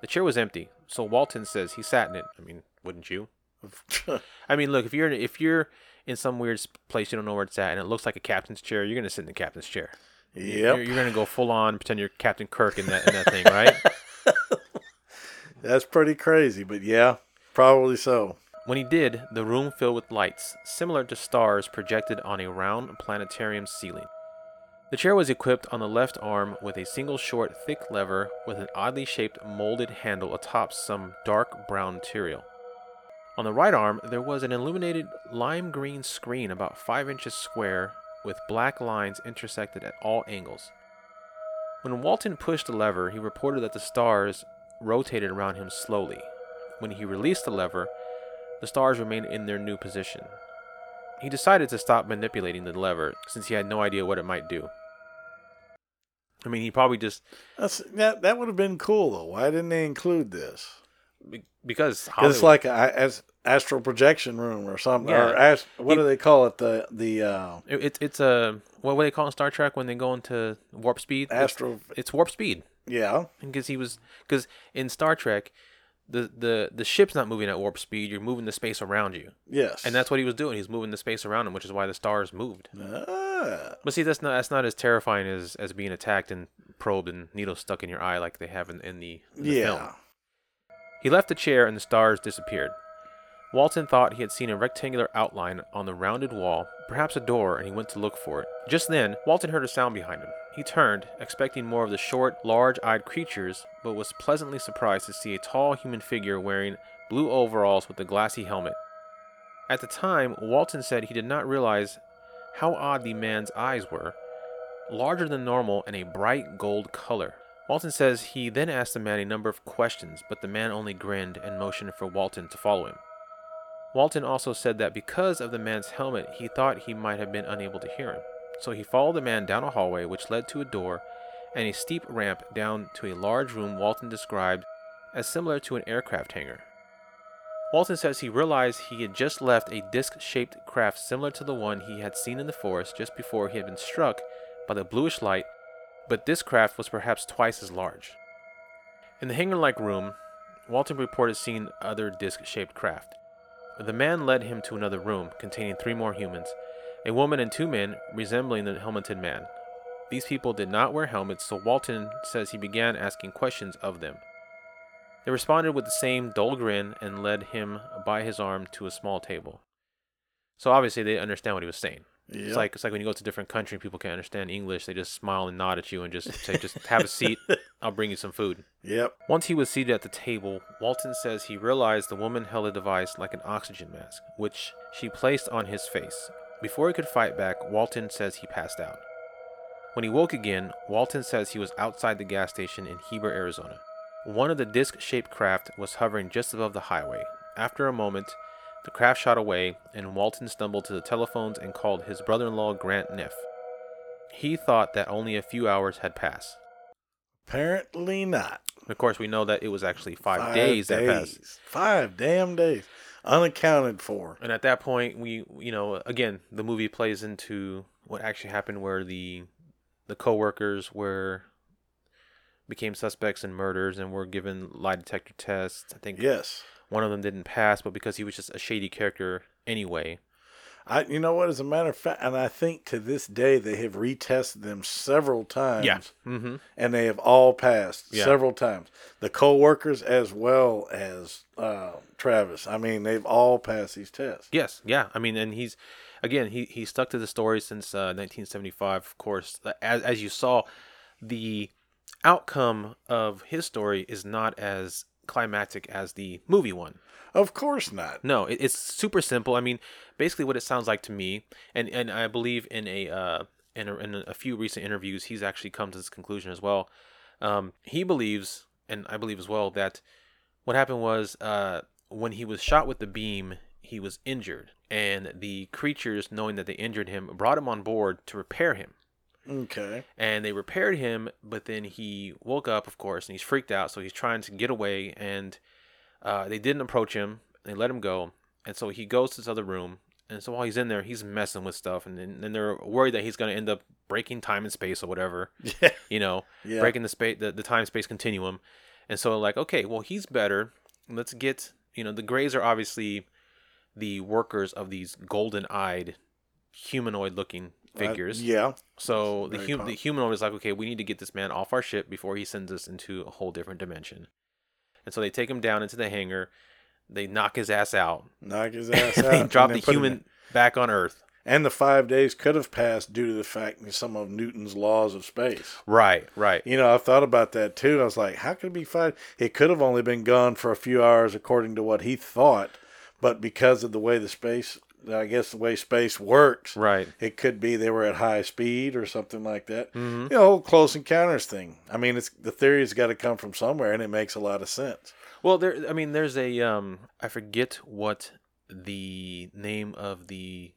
Speaker 2: The chair was empty, so Walton says he sat in it. I mean, wouldn't you? I mean, look, if you're if you're in some weird place you don't know where it's at and it looks like a captain's chair, you're gonna sit in the captain's chair.
Speaker 3: yep.
Speaker 2: You're, you're gonna go full on pretend you're Captain Kirk in that in that thing, right?
Speaker 3: That's pretty crazy, but yeah, probably so.
Speaker 2: when he did, the room filled with lights, similar to stars projected on a round planetarium ceiling. The chair was equipped on the left arm with a single short, thick lever with an oddly shaped molded handle atop some dark brown material. On the right arm, there was an illuminated lime green screen about 5 inches square with black lines intersected at all angles. When Walton pushed the lever, he reported that the stars rotated around him slowly. When he released the lever, the stars remained in their new position. He decided to stop manipulating the lever since he had no idea what it might do. I mean, he probably just
Speaker 3: That's, that that would have been cool though. Why didn't they include this?
Speaker 2: Be- because
Speaker 3: 'Cause
Speaker 2: Hollywood,
Speaker 3: it's like a, as astral projection room or something.
Speaker 2: Yeah.
Speaker 3: Or as, what
Speaker 2: He-
Speaker 3: do they call it? The the uh,
Speaker 2: it's it's a what what they call in Star Trek when they go into warp speed. It's-
Speaker 3: astral.
Speaker 2: It's warp speed
Speaker 3: Yeah.
Speaker 2: because he was because in Star Trek, the the the ship's not moving at warp speed. You're moving the space around you,
Speaker 3: Yes.
Speaker 2: and that's what he was doing. He's moving the space around him, which is why the stars moved.
Speaker 3: Ah,
Speaker 2: But see, that's not that's not as terrifying as as being attacked and probed and needles stuck in your eye like they have in, in the, in the
Speaker 3: yeah.
Speaker 2: film. He left the chair and the stars disappeared. Walton thought he had seen a rectangular outline on the rounded wall, perhaps a door, and he went to look for it. Just then, Walton heard a sound behind him. He turned, expecting more of the short, large eyed creatures, but was pleasantly surprised to see a tall human figure wearing blue overalls with a glassy helmet. At the time, Walton said he did not realize how odd the man's eyes were larger than normal and a bright gold color. Walton says he then asked the man a number of questions, but the man only grinned and motioned for Walton to follow him. Walton also said that because of the man's helmet, he thought he might have been unable to hear him. So he followed the man down a hallway which led to a door and a steep ramp down to a large room Walton described as similar to an aircraft hangar. Walton says he realized he had just left a disc shaped craft similar to the one he had seen in the forest just before he had been struck by the bluish light, but this craft was perhaps twice as large. In the hangar like room, Walton reported seeing other disc shaped craft. The man led him to another room containing three more humans, a woman and two men resembling the helmeted man. These people did not wear helmets, so Walton says he began asking questions of them. They responded with the same dull grin and led him by his arm to a small table. So obviously they understand what he was saying. It's like it's like when you go to a different country and people can't understand English, they just smile and nod at you and just say, "Just have a seat. I'll bring you some food."
Speaker 3: Yep.
Speaker 2: Once he was seated at the table, Walton says he realized the woman held a device like an oxygen mask, which she placed on his face. Before he could fight back, Walton says he passed out. When he woke again, Walton says he was outside the gas station in Heber, Arizona. One of the disc shaped craft was hovering just above the highway. After a moment, the craft shot away, and Walton stumbled to the telephones and called his brother in law, Grant Neff. He thought that only a few hours had passed.
Speaker 3: Apparently not.
Speaker 2: Of course, we know that it was actually five, days, that passed.
Speaker 3: days. Five damn days. Unaccounted for.
Speaker 2: And at that point, we, you know, again, the movie plays into what actually happened, where the the coworkers were became suspects in murders and were given lie detector tests. I think
Speaker 3: Yes.
Speaker 2: One of them didn't pass, but because he was just a shady character anyway.
Speaker 3: I, you know what? As a matter of fact, and I think to this day they have retested them several times.
Speaker 2: Mm-hmm.
Speaker 3: and they have all passed
Speaker 2: Yeah.
Speaker 3: several times. The co-workers as well as uh, Travis. I mean, they've all passed these tests.
Speaker 2: Yes, yeah. I mean, and he's again he he stuck to the story since uh, 1975. Of course, as as you saw, the outcome of his story is not as climactic as the movie one.
Speaker 3: Of course not.
Speaker 2: No, it, it's super simple. I mean, basically, what it sounds like to me, and and I believe in a uh in a, in a few recent interviews, he's actually come to this conclusion as well. Um, he believes, and I believe as well, that what happened was uh when he was shot with the beam, he was injured, and the creatures, knowing that they injured him, brought him on board to repair him
Speaker 3: Okay.
Speaker 2: and they repaired him but then he woke up of course and he's freaked out so he's trying to get away and uh, they didn't approach him they let him go and so he goes to this other room and so while he's in there he's messing with stuff and then, they're worried that he's going to end up breaking time and space or whatever
Speaker 3: Yeah.
Speaker 2: you know
Speaker 3: Yeah.
Speaker 2: breaking the space the, the time space continuum and so like okay well he's better let's get you know the grays are obviously the workers of these golden eyed humanoid looking figures
Speaker 3: Uh, yeah.
Speaker 2: so the, hum- the humanoid is like, okay, we need to get this man off our ship before he sends us into a whole different dimension. And so they take him down into the hangar. They knock his ass out.
Speaker 3: Knock his ass out.
Speaker 2: they
Speaker 3: and
Speaker 2: drop the human back on Earth.
Speaker 3: And the five days could have passed due to the fact that some of Newton's laws of space.
Speaker 2: Right, right.
Speaker 3: You know, I've thought about that too. I was like, how could it be five? It could have only been gone for a few hours, according to what he thought. but because of the way the space, I guess the way space works,
Speaker 2: Right.
Speaker 3: it could be they were at high speed or something like that. You know, close encounters thing. I mean, it's the theory's got to come from somewhere, and it makes a lot of sense.
Speaker 2: Well, there. I mean, there's a. Um, I forget what the name of the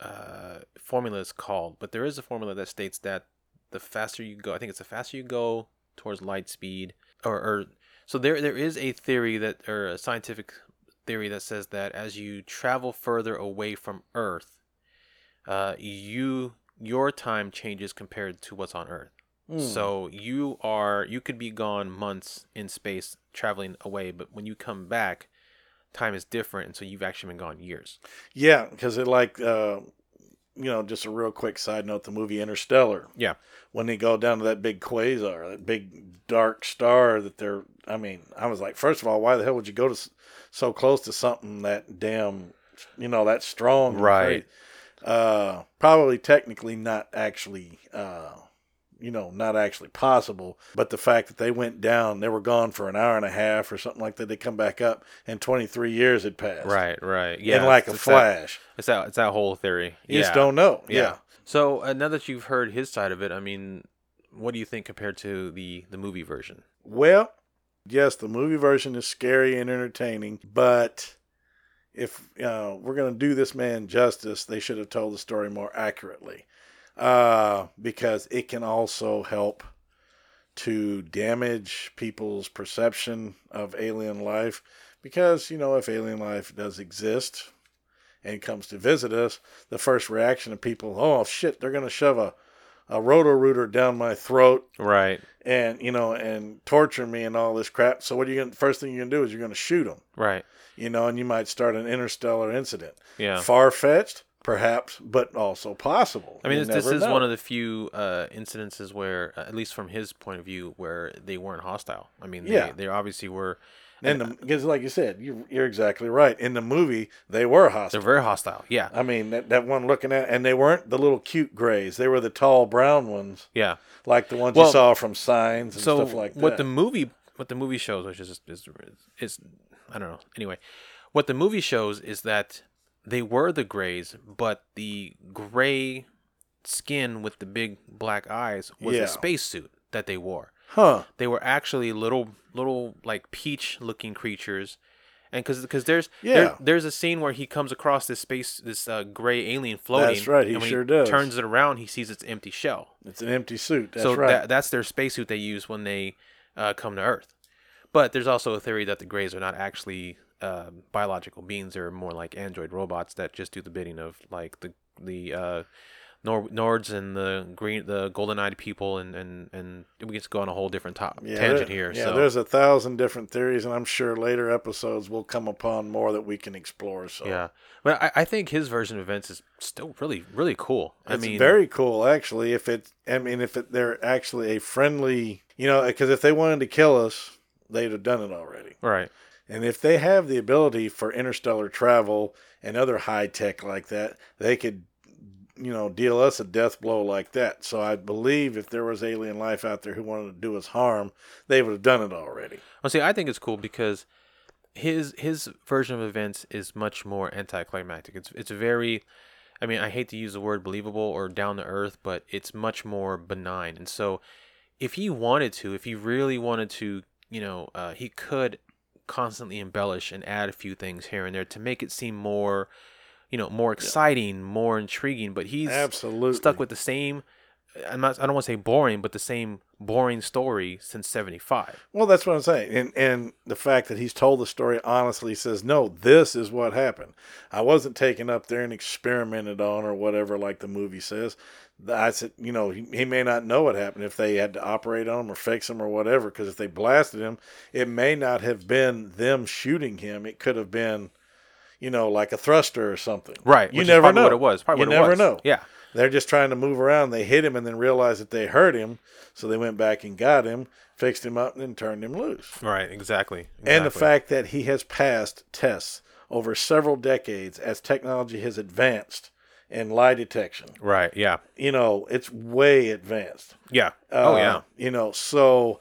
Speaker 2: uh, formula is called, but there is a formula that states that the faster you go, I think it's the faster you go towards light speed, or, or so there. There is a theory that, or a scientific theory that says that as you travel further away from Earth, uh, you your time changes compared to what's on Earth. So you are you could be gone months in space traveling away, but when you come back, time is different, and so you've actually been gone years.
Speaker 3: Yeah, because it like, uh, you know, just a real quick side note: the movie Interstellar.
Speaker 2: Yeah.
Speaker 3: when they go down to that big quasar, that big dark star that they're. I mean, I was like, first of all, why the hell would you go to so close to something that damn, you know, that strong?
Speaker 2: Right.
Speaker 3: Uh, probably technically not actually. Uh, you know, not actually possible, but the fact that they went down, they were gone for an hour and a half or something like that. They come back up, and 23 years had passed.
Speaker 2: Right, right, yeah.
Speaker 3: in like a
Speaker 2: it's that-
Speaker 3: flash.
Speaker 2: it's that it's that whole theory.
Speaker 3: You
Speaker 2: yeah.
Speaker 3: just don't know.
Speaker 2: Yeah.
Speaker 3: yeah.
Speaker 2: So uh, now that you've heard his side of it, I mean, what do you think compared to the the movie version?
Speaker 3: Well, yes, the movie version is scary and entertaining, but if uh, we're going to do this man justice, they should have told the story more accurately uh, because it can also help to damage people's perception of alien life. Because, you know, if alien life does exist and comes to visit us, the first reaction of people, oh shit, they're going to shove a, a roto rooter down my throat.
Speaker 2: Right,
Speaker 3: and you know and torture me and all this crap. So what are you going to first thing you're going to do is you're going to shoot them
Speaker 2: right,
Speaker 3: you know and you might start an interstellar incident.
Speaker 2: Yeah.
Speaker 3: far-fetched perhaps but also possible
Speaker 2: I mean,
Speaker 3: You
Speaker 2: this, this is
Speaker 3: know.
Speaker 2: one of the few uh, incidences where, uh, at least from his point of view, where they weren't hostile. I mean, they,
Speaker 3: Yeah.
Speaker 2: they obviously were.
Speaker 3: and because like you said you, you're exactly right in the movie they were hostile.
Speaker 2: They're very hostile. Yeah,
Speaker 3: i mean that, that one looking at and they weren't the little cute grays they were the tall brown ones
Speaker 2: yeah.
Speaker 3: like the ones
Speaker 2: Well,
Speaker 3: you saw from signs and
Speaker 2: so
Speaker 3: stuff like that
Speaker 2: what the movie what the movie shows which is, is is i don't know anyway what the movie shows is that they were the grays but the gray skin with the big black eyes was
Speaker 3: Yeah.
Speaker 2: a spacesuit that they wore
Speaker 3: huh
Speaker 2: they were actually little little like peach looking creatures and because because there's there-
Speaker 3: Yeah.
Speaker 2: there's a scene where he comes across this space this uh, gray alien floating
Speaker 3: That's right, he sure
Speaker 2: he
Speaker 3: does.
Speaker 2: turns it around he sees its empty shell
Speaker 3: it's an empty suit that's
Speaker 2: so
Speaker 3: right
Speaker 2: that, that's their spacesuit they use when they uh, come to Earth. But there's also a theory that the Greys are not actually uh, biological beings; they're more like android robots that just do the bidding of like the the uh, Nor- Nords and the green the golden-eyed people, and and and we just go on a whole different top tangent
Speaker 3: there-
Speaker 2: here.
Speaker 3: Yeah,
Speaker 2: so
Speaker 3: there's a thousand different theories, and I'm sure later episodes will come upon more that we can explore. So
Speaker 2: yeah, but I, I think his version of events is still really really cool. I
Speaker 3: it's
Speaker 2: mean,
Speaker 3: very cool actually. If it, I mean, if it, they're actually a friendly, you know, because if they wanted to kill us, they'd have done it already.
Speaker 2: right.
Speaker 3: And if they have the ability for interstellar travel and other high tech like that, they could, you know, deal us a death blow like that. So I believe if there was alien life out there who wanted to do us harm, they would have done it already.
Speaker 2: Well, see, I think it's cool because his his version of events is much more anticlimactic. It's it's very, I mean, I hate to use the word believable or down to earth, but it's much more benign. And so, if he wanted to, if he really wanted to, you know, uh, he could constantly embellish and add a few things here and there to make it seem more, you know, more exciting, more intriguing. But he's
Speaker 3: Absolutely
Speaker 2: stuck with the same. I'm not. I don't want to say boring, but the same boring story since '75.
Speaker 3: Well, that's what I'm saying, and and the fact that he's told the story honestly says, no, this is what happened. I wasn't taken up there and experimented on or whatever, like the movie says. I said, you know, he, he may not know what happened if they had to operate on him or fix him or whatever. Because if they blasted him, it may not have been them shooting him. It could have been, you know, like a thruster or something.
Speaker 2: Right.
Speaker 3: You never know
Speaker 2: what it was. Probably
Speaker 3: you never know.
Speaker 2: Yeah.
Speaker 3: They're just trying to move around. They hit him and then realized that they hurt him. So they went back and got him, fixed him up, and then turned him loose.
Speaker 2: Right. Exactly.
Speaker 3: And the fact that he has passed tests over several decades as technology has advanced in lie detection.
Speaker 2: Right. Yeah.
Speaker 3: You know, it's way advanced.
Speaker 2: Yeah. oh
Speaker 3: Uh,
Speaker 2: yeah.
Speaker 3: You know, so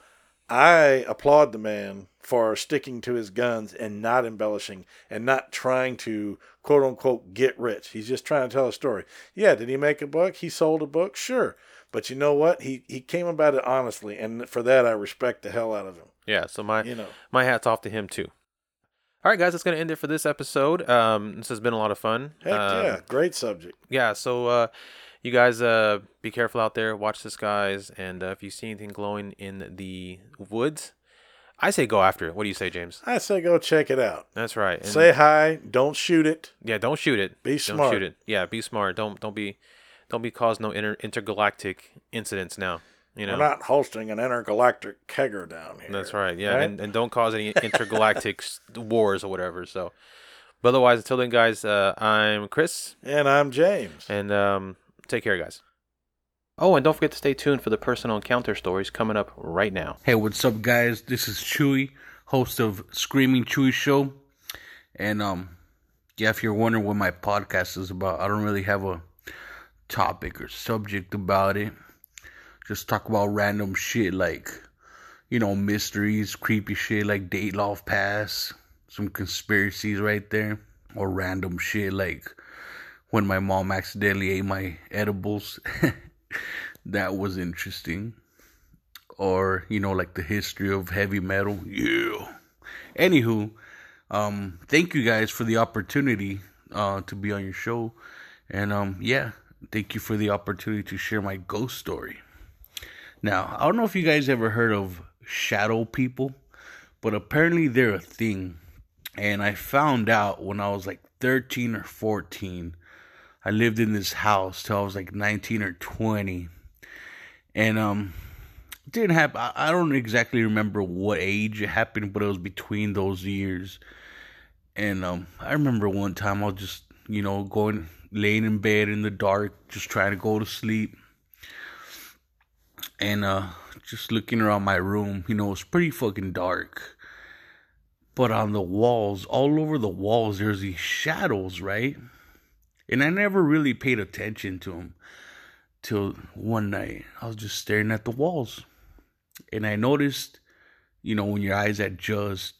Speaker 3: I applaud the man for sticking to his guns and not embellishing and not trying to quote unquote get rich. He's just trying to tell a story. Yeah, did he make a book? He sold a book? Sure. But you know what? He he came about it honestly, and for that I respect the hell out of him.
Speaker 2: Yeah, so my
Speaker 3: You know.
Speaker 2: my hat's off to him too. All right, guys, that's gonna end it for this episode. Um, this has been a lot of fun.
Speaker 3: Heck
Speaker 2: Um,
Speaker 3: yeah, great subject.
Speaker 2: yeah so uh you guys uh be careful out there watch the skies and uh, if you see anything glowing in the woods i say go after it what do you say james
Speaker 3: I say go check it out.
Speaker 2: that's right And-
Speaker 3: Say hi. Don't shoot it.
Speaker 2: yeah don't shoot it
Speaker 3: Be smart.
Speaker 2: don't shoot it yeah be smart don't don't be don't be cause no inter- intergalactic incidents now you know
Speaker 3: We're not hosting an intergalactic kegger down here.
Speaker 2: that's right yeah
Speaker 3: right?
Speaker 2: And, and don't cause any intergalactic wars or whatever so but otherwise until then guys uh i'm chris
Speaker 3: And I'm James.
Speaker 2: And um, take care, guys. Oh, and don't forget to stay tuned for the personal encounter stories coming up right now.
Speaker 7: Hey, what's up, guys? This is Chewy, host of Screaming Chewy Show. And, um, yeah, if you're wondering what my podcast is about, I don't really have a topic or subject about it. Just talk about random shit like, you know, mysteries, creepy shit like Dyatlov Pass, some conspiracies right there, or random shit like when my mom accidentally ate my edibles. that was interesting. Or you know like the history of heavy metal. Yeah. Anywho um thank you guys for the opportunity uh to be on your show. And um yeah thank you for the opportunity to share my ghost story. Now i don't know if you guys ever heard of shadow people but apparently they're a thing. And i found out when i was like 13 or 14 i lived in this house till i was like 19 or 20 and um didn't happen I, don't exactly remember what age it happened but it was between those years. And um i remember one time i was just you know going laying in bed in the dark just trying to go to sleep. And uh just looking around my room you know it's pretty fucking dark. But on the walls all over the walls there's these shadows right and i never really paid attention to them till one night I was just staring at the walls and I noticed, you know, when your eyes adjust,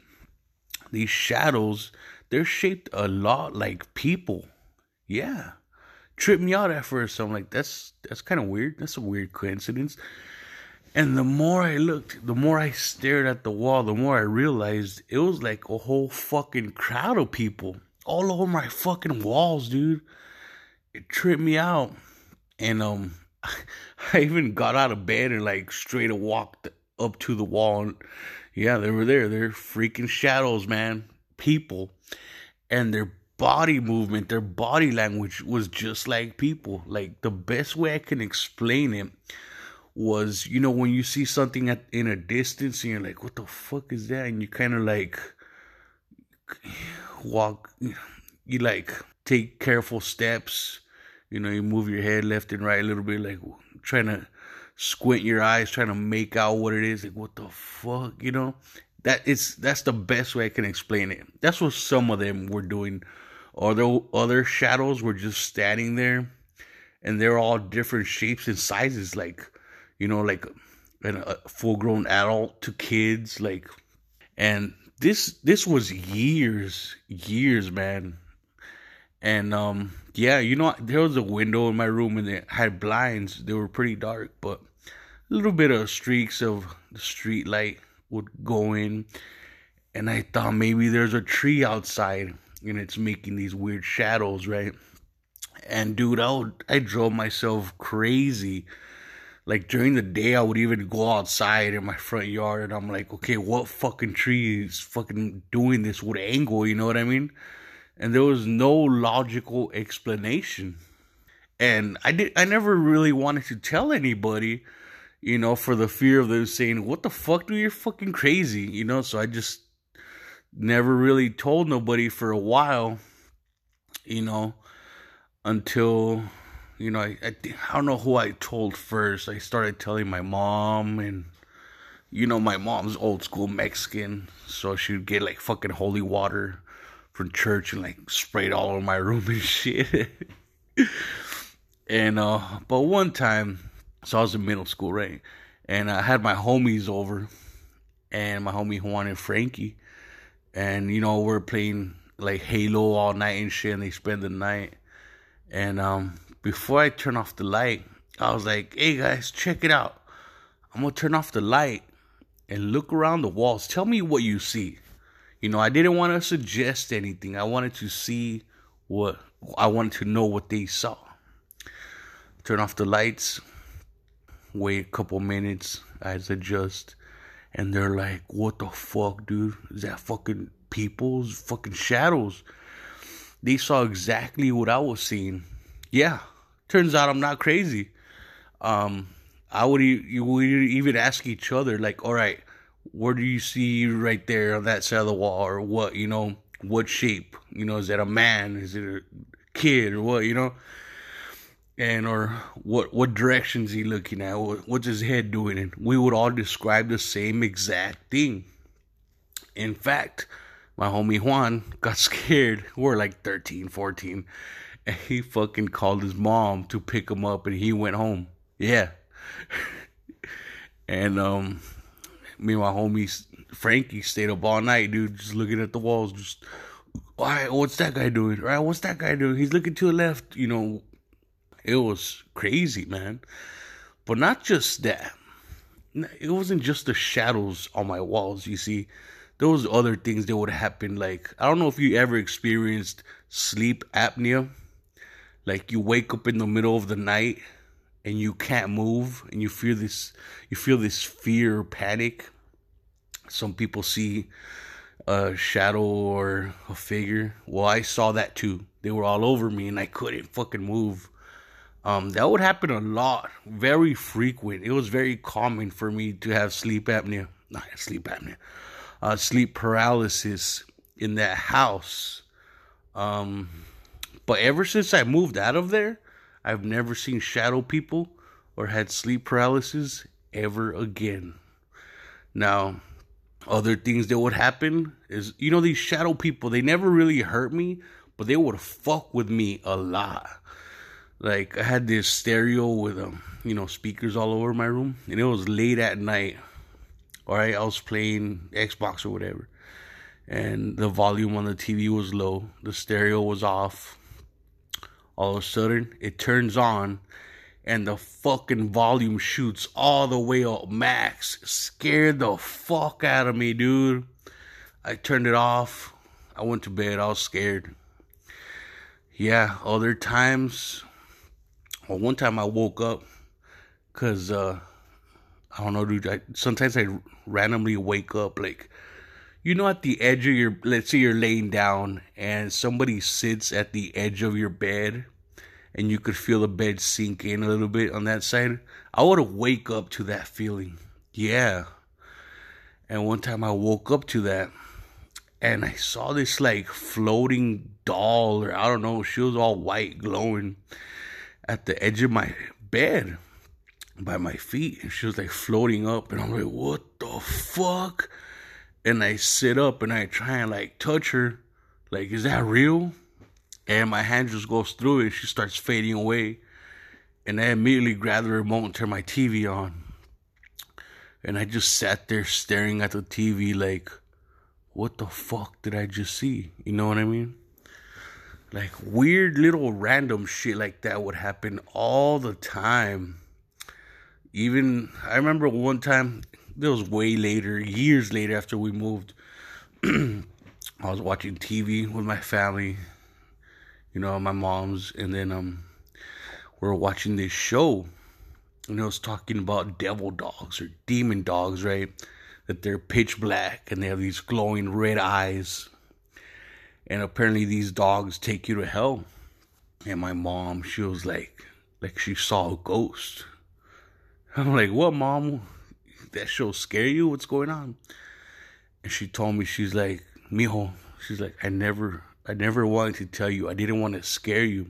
Speaker 7: these shadows, they're shaped a lot like people. Yeah. Tripped me out at first. I'm like, that's that's kind of weird. That's a weird coincidence. And the more I looked, the more I stared at the wall, the more I realized it was like a whole fucking crowd of people all over my fucking walls, dude. It tripped me out and um I even got out of bed and like straight walked up to the wall and yeah, they were there. They're freaking shadows, man. People. And their body movement, their body language was just like people. Like the best way I can explain it was, you know, when you see something at in a distance and you're like, what the fuck is that? And you kind of like walk you like take careful steps you know, you move your head left and right a little bit, like trying to squint your eyes, trying to make out what it is. Like, what the fuck, you know? That it's that's the best way I can explain it. That's what some of them were doing. Other other shadows were just standing there, and they're all different shapes and sizes. Like, you know, like a full grown adult to kids. Like, and this this was years, years, man. And um yeah you know there was a window in my room and it had blinds. They were pretty dark but a little bit of streaks of the street light would go in. And i thought maybe there's a tree outside and it's making these weird shadows right? And dude i would i drove myself crazy like during the day i would even go outside in my front yard and i'm like okay what fucking tree is fucking doing this with angle? You know what i mean? And there was no logical explanation. And i did i never really wanted to tell anybody you know for the fear of them saying what the fuck dude? You're fucking crazy you know? So i just never really told nobody for a while you know until you know I, I, I don't know who i told first i started telling my mom and you know my mom's old school mexican so she would get like fucking holy water from church and like sprayed all over my room and shit. and uh but one time, so I was in middle school, right? And I had my homies over and my homie Juan and Frankie, and you know we're playing like Halo all night and shit. And they spend the night, and um, before I turn off the light, I was like, "Hey guys, check it out. I'm gonna turn off the light and look around the walls. Tell me what you see." You know, I didn't want to suggest anything. I wanted to see what I wanted to know what they saw. Turn off the lights. Wait a couple minutes. Eyes adjust, and they're like, "What the fuck, dude? Is that fucking people's fucking shadows?" They saw exactly what I was seeing. Yeah, turns out I'm not crazy. Um, I would you would even ask each other like, "All right, where do you see right there on that side of the wall, or what? You know, what shape? You know, is that a man? Is it a kid, or what? You know?" and or what what directions he looking at what's his head doing and we would all describe the same exact thing in fact my homie juan got scared we're like 13 14 and he fucking called his mom to pick him up and he went home yeah and um me and my homie frankie stayed up all night dude just looking at the walls just all right what's that guy doing right what's that guy doing he's looking to the left you know it was crazy, man. But not just that. It wasn't just the shadows on my walls, you see. There was other things that would happen. Like, I don't know if you ever experienced sleep apnea. Like you wake up in the middle of the night and you can't move and you feel this you feel this fear panic. Some people see a shadow or a figure. Well, I saw that too. They were all over me and I couldn't fucking move. Um, that would happen a lot, very frequent. It was very common for me to have sleep apnea, not sleep apnea, uh, sleep paralysis in that house. Um, but ever since I moved out of there, I've never seen shadow people or had sleep paralysis ever again. Now, other things that would happen is, you know, these shadow people, they never really hurt me, but they would fuck with me a lot like I had this stereo with um, you know, speakers all over my room, and it was late at night. All right, I was playing Xbox or whatever, and the volume on the TV was low, the stereo was off. All of a sudden, it turns on, and the fucking volume shoots all the way up max. Scared the fuck out of me, dude. I turned it off. I went to bed. I was scared. Yeah, other times well, one time I woke up because uh, I don't know, dude. I, sometimes I randomly wake up like, you know, at the edge of your. Let's say you're laying down and somebody sits at the edge of your bed, and you could feel the bed sink in a little bit on that side. I would wake up to that feeling. Yeah. And one time I woke up to that and I saw this like floating doll or I don't know, she was all white glowing at the edge of my bed by my feet and she was like floating up and I'm like, what the fuck? And I sit up and I try and like touch her. Like, is that real? And my hand just goes through it and she starts fading away. And I immediately grab the remote and turn my TV on. And I just sat there staring at the TV like, what the fuck did I just see? You know what I mean? like weird little random shit like that would happen all the time. Even I remember one time, it was way later, years later after we moved. I was watching TV with my family, you know, my mom's, and then um, we are watching this show, and it was talking about devil dogs or demon dogs, right? That they're pitch black and they have these glowing red eyes and apparently these dogs take you to hell. And my mom, she was like, like she saw a ghost. I'm like, what, mom? That show scare you? What's going on? And she told me, she's like, mijo, she's like, I never, I never wanted to tell you. I didn't want to scare you.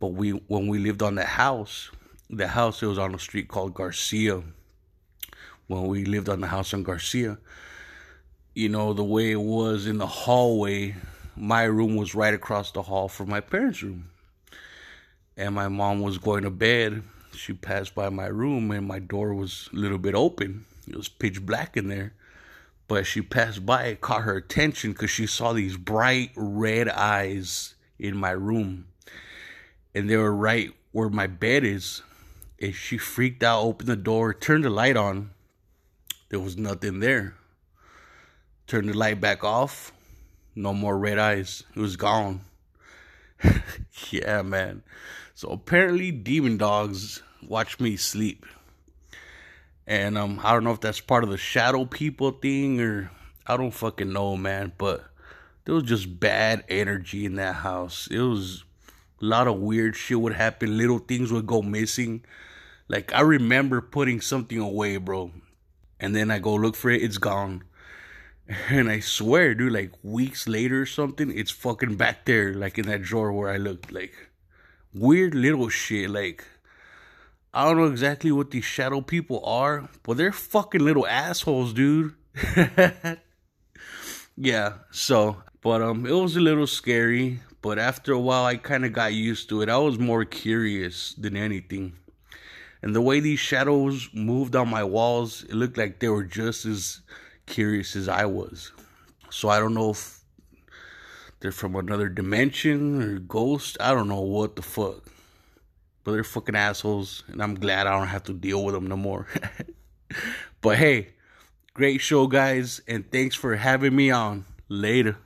Speaker 7: But we, when we lived on the house, the house it was on a street called Garcia. When we lived on the house on Garcia, you know, the way it was in the hallway my room was right across the hall from my parents' room. And my mom was going to bed. She passed by my room and my door was a little bit open. It was pitch black in there. But she passed by, it caught her attention because she saw these bright red eyes in my room. And they were right where my bed is. And she freaked out, opened the door, turned the light on. There was nothing there. Turned the light back off. No more red eyes. It was gone. yeah, man. So apparently, demon dogs watch me sleep. And um, I don't know if that's part of the shadow people thing or I don't fucking know, man. But there was just bad energy in that house. It was a lot of weird shit would happen. Little things would go missing. Like I remember putting something away, bro, and then I go look for it. It's gone. And I swear, dude, like weeks later or something, it's fucking back there, like in that drawer where I looked. Like weird little shit. Like I don't know exactly what these shadow people are, but they're fucking little assholes, dude. yeah, so but um it was a little scary, but after a while I kind of got used to it. I was more curious than anything. And the way these shadows moved on my walls, it looked like they were just as curious as I was. So I don't know if they're from another dimension or ghost. I don't know what the fuck. But they're fucking assholes, and I'm glad I don't have to deal with them no more. but hey, great show, guys, and thanks for having me on. Later.